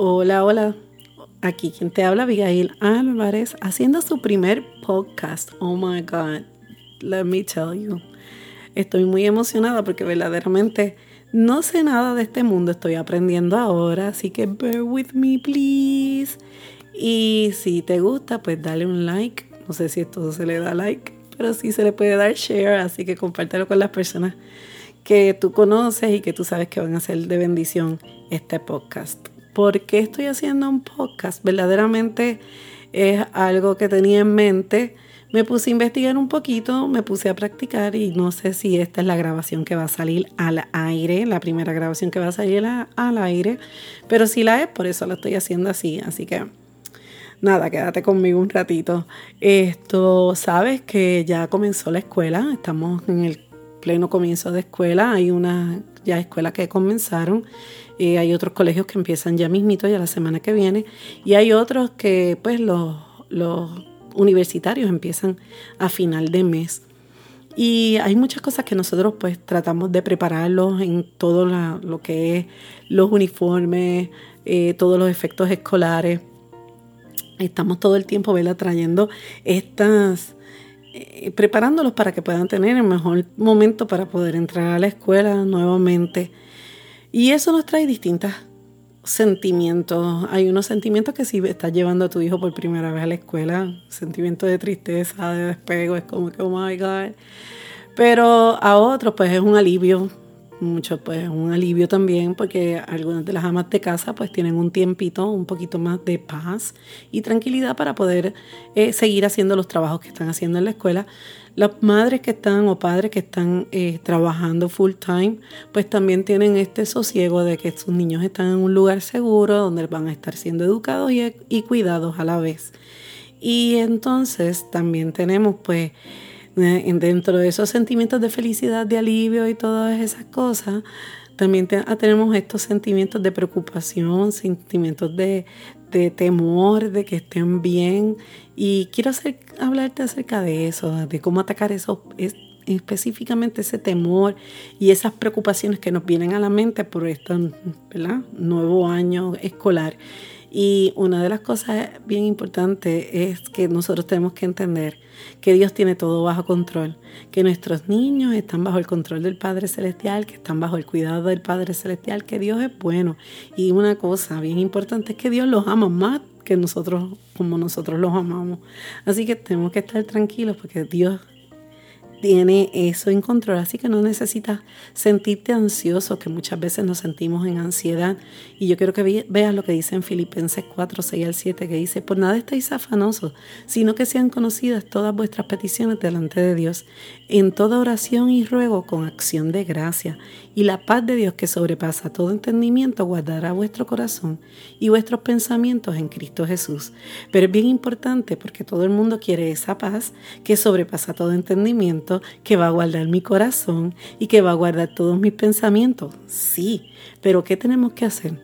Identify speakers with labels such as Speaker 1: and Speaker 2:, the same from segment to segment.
Speaker 1: Hola, hola. Aquí quien te habla, Abigail Álvarez, haciendo su primer podcast. Oh my God. Let me tell you. Estoy muy emocionada porque verdaderamente no sé nada de este mundo. Estoy aprendiendo ahora, así que bear with me, please. Y si te gusta, pues dale un like. No sé si esto se le da like, pero sí se le puede dar share, así que compártelo con las personas que tú conoces y que tú sabes que van a ser de bendición este podcast. ¿Por qué estoy haciendo un podcast? Verdaderamente es algo que tenía en mente. Me puse a investigar un poquito, me puse a practicar y no sé si esta es la grabación que va a salir al aire, la primera grabación que va a salir al aire, pero si la es, por eso la estoy haciendo así. Así que nada, quédate conmigo un ratito. Esto, sabes que ya comenzó la escuela, estamos en el pleno comienzo de escuela, hay una ya escuela que comenzaron eh, hay otros colegios que empiezan ya mismito, ya la semana que viene, y hay otros que pues los, universitarios empiezan a final de mes. Y hay muchas cosas que nosotros pues tratamos de prepararlos en todo lo que es los uniformes, eh, todos los efectos escolares. Estamos todo el tiempo ¿verdad? trayendo estas, eh, preparándolos para que puedan tener el mejor momento para poder entrar a la escuela nuevamente. Y eso nos trae distintos sentimientos. Hay unos sentimientos que si estás llevando a tu hijo por primera vez a la escuela, sentimiento de tristeza, de despego, es como que, oh my God. Pero a otros, pues es un alivio, mucho, pues un alivio también, porque algunas de las amas de casa, pues tienen un tiempito, un poquito más de paz y tranquilidad para poder eh, seguir haciendo los trabajos que están haciendo en la escuela. Las madres que están o padres que están eh, trabajando full time, pues también tienen este sosiego de que sus niños están en un lugar seguro donde van a estar siendo educados y, y cuidados a la vez. Y entonces también tenemos pues dentro de esos sentimientos de felicidad, de alivio y todas esas cosas, también ah, tenemos estos sentimientos de preocupación, sentimientos de, de temor, de que estén bien. Y quiero hacer, hablarte acerca de eso, de cómo atacar eso, específicamente ese temor y esas preocupaciones que nos vienen a la mente por este nuevo año escolar. Y una de las cosas bien importantes es que nosotros tenemos que entender que Dios tiene todo bajo control, que nuestros niños están bajo el control del Padre Celestial, que están bajo el cuidado del Padre Celestial, que Dios es bueno. Y una cosa bien importante es que Dios los ama más que nosotros, como nosotros los amamos. Así que tenemos que estar tranquilos porque Dios tiene eso en control, así que no necesitas sentirte ansioso, que muchas veces nos sentimos en ansiedad. Y yo quiero que veas lo que dice en Filipenses 4, 6 al 7, que dice, por nada estáis afanosos, sino que sean conocidas todas vuestras peticiones delante de Dios, en toda oración y ruego con acción de gracia. Y la paz de Dios que sobrepasa todo entendimiento guardará vuestro corazón y vuestros pensamientos en Cristo Jesús. Pero es bien importante porque todo el mundo quiere esa paz que sobrepasa todo entendimiento que va a guardar mi corazón y que va a guardar todos mis pensamientos. Sí, pero ¿qué tenemos que hacer?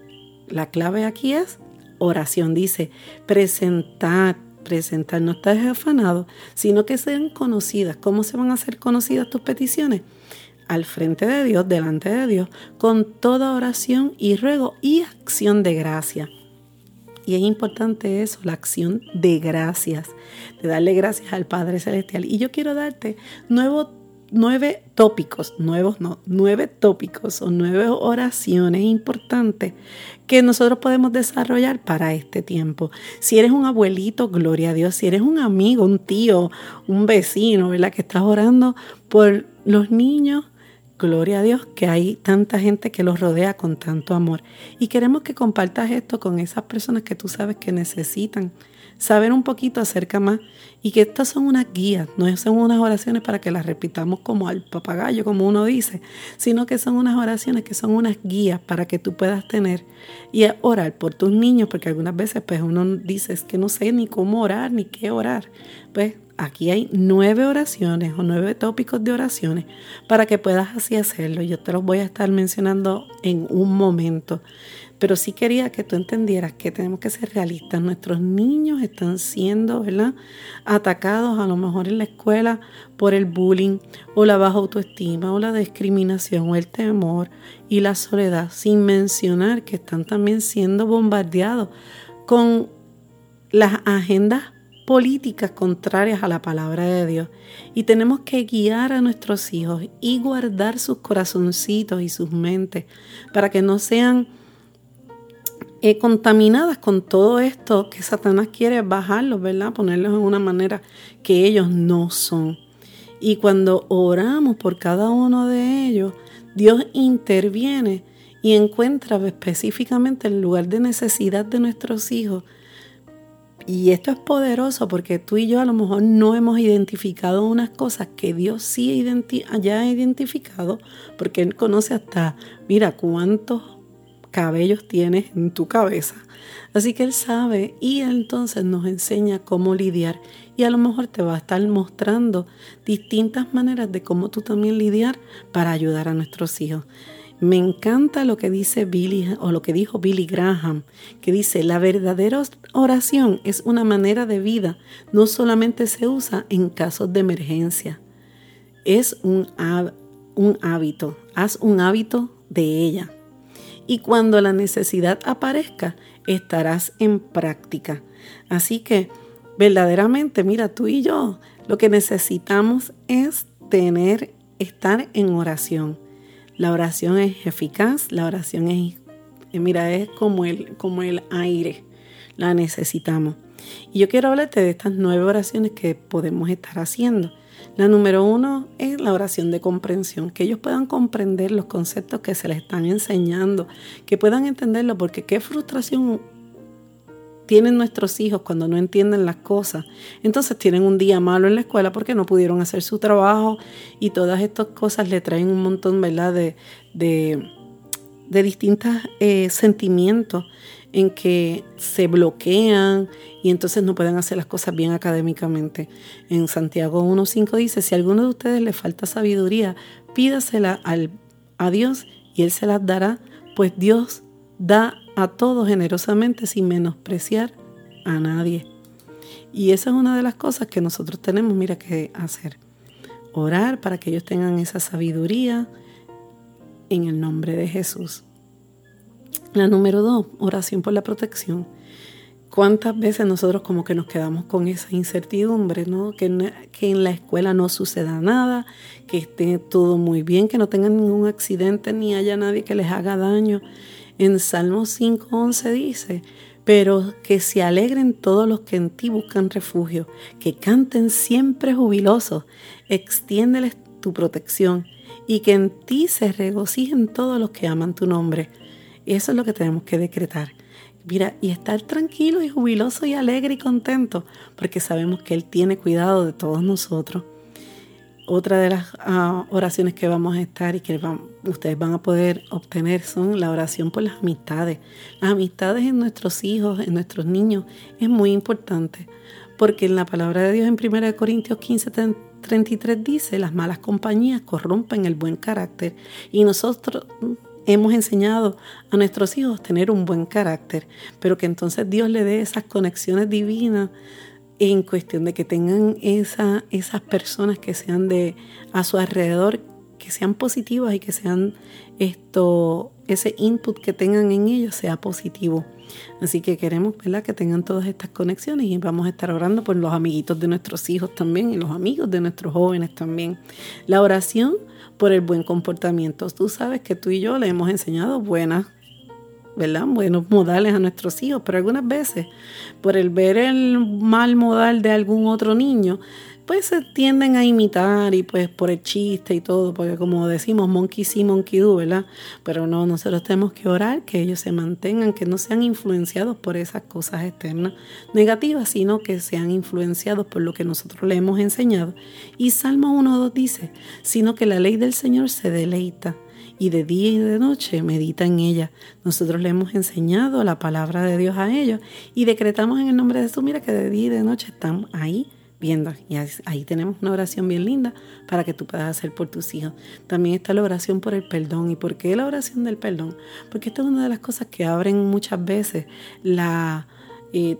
Speaker 1: La clave aquí es oración. Dice, presentar, presentar, no estás afanado, sino que sean conocidas. ¿Cómo se van a hacer conocidas tus peticiones? Al frente de Dios, delante de Dios, con toda oración y ruego y acción de gracia. Y es importante eso, la acción de gracias, de darle gracias al Padre Celestial. Y yo quiero darte nueve tópicos, nuevos no, nueve tópicos o nueve oraciones importantes que nosotros podemos desarrollar para este tiempo. Si eres un abuelito, gloria a Dios. Si eres un amigo, un tío, un vecino, ¿verdad? Que estás orando por los niños, Gloria a Dios que hay tanta gente que los rodea con tanto amor. Y queremos que compartas esto con esas personas que tú sabes que necesitan saber un poquito acerca más y que estas son unas guías, no son unas oraciones para que las repitamos como al papagayo, como uno dice, sino que son unas oraciones que son unas guías para que tú puedas tener y orar por tus niños, porque algunas veces pues uno dice es que no sé ni cómo orar ni qué orar. Pues aquí hay nueve oraciones o nueve tópicos de oraciones para que puedas así hacerlo. Yo te los voy a estar mencionando en un momento. Pero sí quería que tú entendieras que tenemos que ser realistas. Nuestros niños están siendo ¿verdad? atacados a lo mejor en la escuela por el bullying o la baja autoestima o la discriminación o el temor y la soledad, sin mencionar que están también siendo bombardeados con las agendas políticas contrarias a la palabra de Dios. Y tenemos que guiar a nuestros hijos y guardar sus corazoncitos y sus mentes para que no sean eh, contaminadas con todo esto que Satanás quiere bajarlos, ¿verdad? Ponerlos en una manera que ellos no son. Y cuando oramos por cada uno de ellos, Dios interviene y encuentra específicamente el lugar de necesidad de nuestros hijos y esto es poderoso porque tú y yo a lo mejor no hemos identificado unas cosas que Dios sí ya ha identificado, porque Él conoce hasta, mira, cuántos cabellos tienes en tu cabeza. Así que Él sabe y entonces nos enseña cómo lidiar y a lo mejor te va a estar mostrando distintas maneras de cómo tú también lidiar para ayudar a nuestros hijos. Me encanta lo que dice Billy o lo que dijo Billy Graham, que dice, la verdadera oración es una manera de vida, no solamente se usa en casos de emergencia, es un, un hábito, haz un hábito de ella. Y cuando la necesidad aparezca, estarás en práctica. Así que, verdaderamente, mira, tú y yo, lo que necesitamos es tener, estar en oración la oración es eficaz, la oración es, eh, mira, es como el, como el aire, la necesitamos. Y yo quiero hablarte de estas nueve oraciones que podemos estar haciendo. La número uno es la oración de comprensión, que ellos puedan comprender los conceptos que se les están enseñando, que puedan entenderlo, porque qué frustración tienen nuestros hijos cuando no entienden las cosas. Entonces tienen un día malo en la escuela porque no pudieron hacer su trabajo y todas estas cosas le traen un montón, ¿verdad?, de, de, de distintos eh, sentimientos en que se bloquean y entonces no pueden hacer las cosas bien académicamente. En Santiago 1.5 dice, si a alguno de ustedes le falta sabiduría, pídasela al, a Dios y Él se las dará, pues Dios da a todos generosamente sin menospreciar a nadie. Y esa es una de las cosas que nosotros tenemos, mira, que hacer. Orar para que ellos tengan esa sabiduría en el nombre de Jesús. La número dos, oración por la protección. ¿Cuántas veces nosotros como que nos quedamos con esa incertidumbre, ¿no? Que, que en la escuela no suceda nada, que esté todo muy bien, que no tengan ningún accidente ni haya nadie que les haga daño. En Salmo 5.11 dice, pero que se alegren todos los que en ti buscan refugio, que canten siempre jubilosos, extiéndeles tu protección y que en ti se regocijen todos los que aman tu nombre. Eso es lo que tenemos que decretar. Mira, y estar tranquilo y jubiloso y alegre y contento, porque sabemos que Él tiene cuidado de todos nosotros. Otra de las ah, oraciones que vamos a estar y que ustedes van a poder obtener son la oración por las amistades. Las amistades en nuestros hijos, en nuestros niños, es muy importante porque en la palabra de Dios en 1 Corintios 15, 33 dice, las malas compañías corrompen el buen carácter y nosotros hemos enseñado a nuestros hijos tener un buen carácter, pero que entonces Dios le dé esas conexiones divinas en cuestión de que tengan esa, esas personas que sean de a su alrededor, que sean positivas y que sean esto, ese input que tengan en ellos sea positivo. Así que queremos ¿verdad? que tengan todas estas conexiones y vamos a estar orando por los amiguitos de nuestros hijos también y los amigos de nuestros jóvenes también. La oración por el buen comportamiento. Tú sabes que tú y yo le hemos enseñado buenas ¿verdad? buenos modales a nuestros hijos, pero algunas veces por el ver el mal modal de algún otro niño, pues se tienden a imitar y pues por el chiste y todo, porque como decimos, monkey sí, monkey do, ¿verdad? Pero no, nosotros tenemos que orar que ellos se mantengan, que no sean influenciados por esas cosas externas negativas, sino que sean influenciados por lo que nosotros le hemos enseñado. Y Salmo 1.2 dice, sino que la ley del Señor se deleita y de día y de noche medita en ella. Nosotros le hemos enseñado la palabra de Dios a ellos y decretamos en el nombre de Jesús, mira que de día y de noche están ahí viendo. Y ahí tenemos una oración bien linda para que tú puedas hacer por tus hijos. También está la oración por el perdón. ¿Y por qué la oración del perdón? Porque esta es una de las cosas que abren muchas veces la... Eh,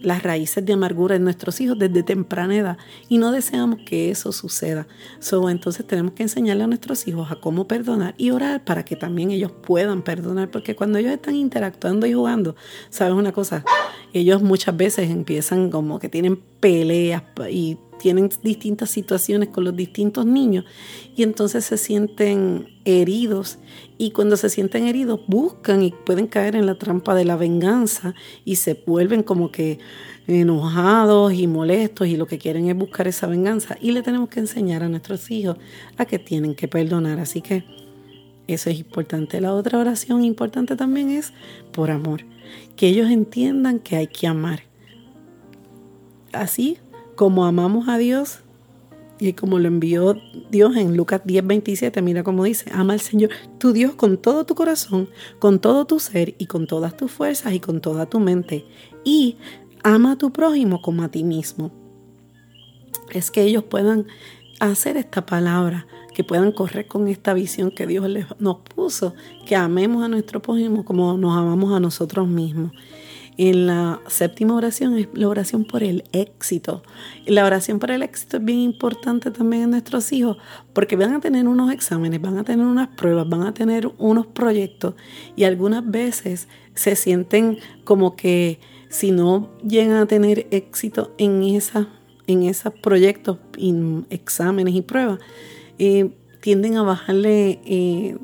Speaker 1: las raíces de amargura en nuestros hijos desde temprana edad y no deseamos que eso suceda. So, entonces tenemos que enseñarle a nuestros hijos a cómo perdonar y orar para que también ellos puedan perdonar, porque cuando ellos están interactuando y jugando, ¿sabes una cosa? Ellos muchas veces empiezan como que tienen peleas y tienen distintas situaciones con los distintos niños y entonces se sienten heridos y cuando se sienten heridos buscan y pueden caer en la trampa de la venganza y se vuelven como que enojados y molestos y lo que quieren es buscar esa venganza y le tenemos que enseñar a nuestros hijos a que tienen que perdonar. Así que eso es importante. La otra oración importante también es por amor, que ellos entiendan que hay que amar. Así como amamos a Dios, y como lo envió Dios en Lucas 10, 27, mira cómo dice, ama al Señor tu Dios con todo tu corazón, con todo tu ser y con todas tus fuerzas y con toda tu mente. Y ama a tu prójimo como a ti mismo. Es que ellos puedan hacer esta palabra, que puedan correr con esta visión que Dios nos puso, que amemos a nuestro prójimo como nos amamos a nosotros mismos. En la séptima oración es la oración por el éxito. La oración por el éxito es bien importante también en nuestros hijos porque van a tener unos exámenes, van a tener unas pruebas, van a tener unos proyectos y algunas veces se sienten como que si no llegan a tener éxito en, esa, en esos proyectos, exámenes y pruebas, eh, tienden a bajarle eh,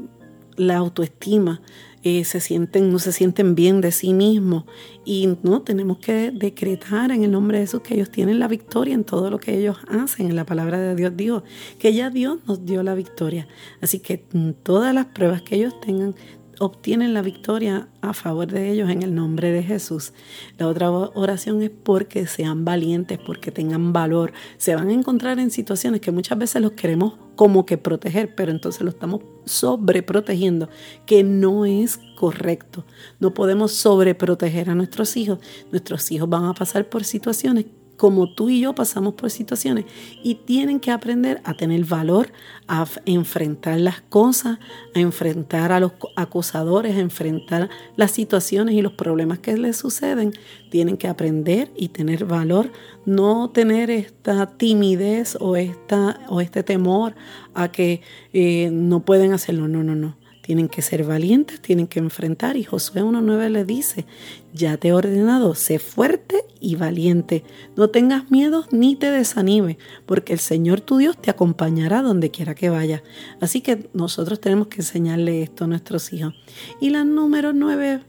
Speaker 1: la autoestima, eh, se sienten, no se sienten bien de sí mismos. Y no, tenemos que decretar en el nombre de Jesús que ellos tienen la victoria en todo lo que ellos hacen. En la palabra de Dios dijo que ya Dios nos dio la victoria. Así que todas las pruebas que ellos tengan, obtienen la victoria a favor de ellos en el nombre de Jesús. La otra oración es porque sean valientes, porque tengan valor. Se van a encontrar en situaciones que muchas veces los queremos como que proteger, pero entonces lo estamos sobreprotegiendo, que no es correcto. No podemos sobreproteger a nuestros hijos. Nuestros hijos van a pasar por situaciones como tú y yo pasamos por situaciones y tienen que aprender a tener valor, a enfrentar las cosas, a enfrentar a los acosadores, a enfrentar las situaciones y los problemas que les suceden. Tienen que aprender y tener valor, no tener esta timidez o, esta, o este temor a que eh, no pueden hacerlo. No, no, no. Tienen que ser valientes, tienen que enfrentar. Y Josué 1.9 le dice, ya te he ordenado, sé fuerte y valiente. No tengas miedo ni te desanime, porque el Señor tu Dios te acompañará donde quiera que vaya. Así que nosotros tenemos que enseñarle esto a nuestros hijos. Y la número 9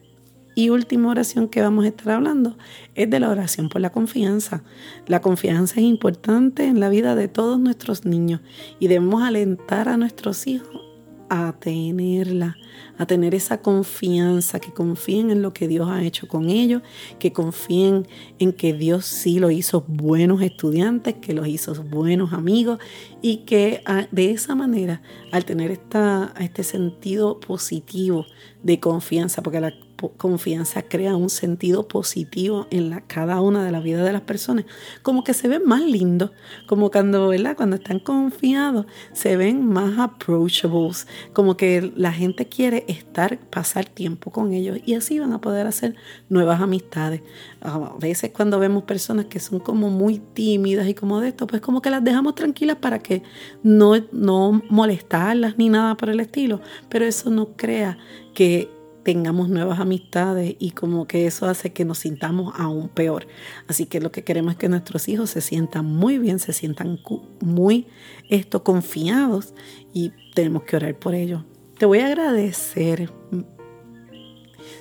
Speaker 1: y última oración que vamos a estar hablando es de la oración por la confianza. La confianza es importante en la vida de todos nuestros niños y debemos alentar a nuestros hijos a tenerla, a tener esa confianza, que confíen en lo que Dios ha hecho con ellos, que confíen en que Dios sí lo hizo buenos estudiantes, que los hizo buenos amigos y que ah, de esa manera, al tener esta, este sentido positivo de confianza, porque la confianza crea un sentido positivo en cada una de las vidas de las personas, como que se ven más lindos, como cuando. Cuando están confiados, se ven más approachables, como que la gente quiere estar, pasar tiempo con ellos y así van a poder hacer nuevas amistades. A veces cuando vemos personas que son como muy tímidas y como de esto, pues como que las dejamos tranquilas para que no, no molestarlas ni nada por el estilo, pero eso no crea que tengamos nuevas amistades y como que eso hace que nos sintamos aún peor. Así que lo que queremos es que nuestros hijos se sientan muy bien, se sientan muy esto, confiados y tenemos que orar por ellos. Te voy a agradecer.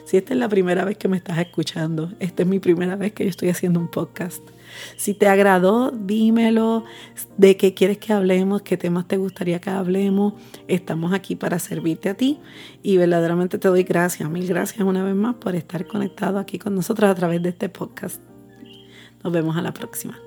Speaker 1: Si esta es la primera vez que me estás escuchando, esta es mi primera vez que yo estoy haciendo un podcast. Si te agradó, dímelo de qué quieres que hablemos, qué temas te gustaría que hablemos. Estamos aquí para servirte a ti y verdaderamente te doy gracias, mil gracias una vez más por estar conectado aquí con nosotros a través de este podcast. Nos vemos a la próxima.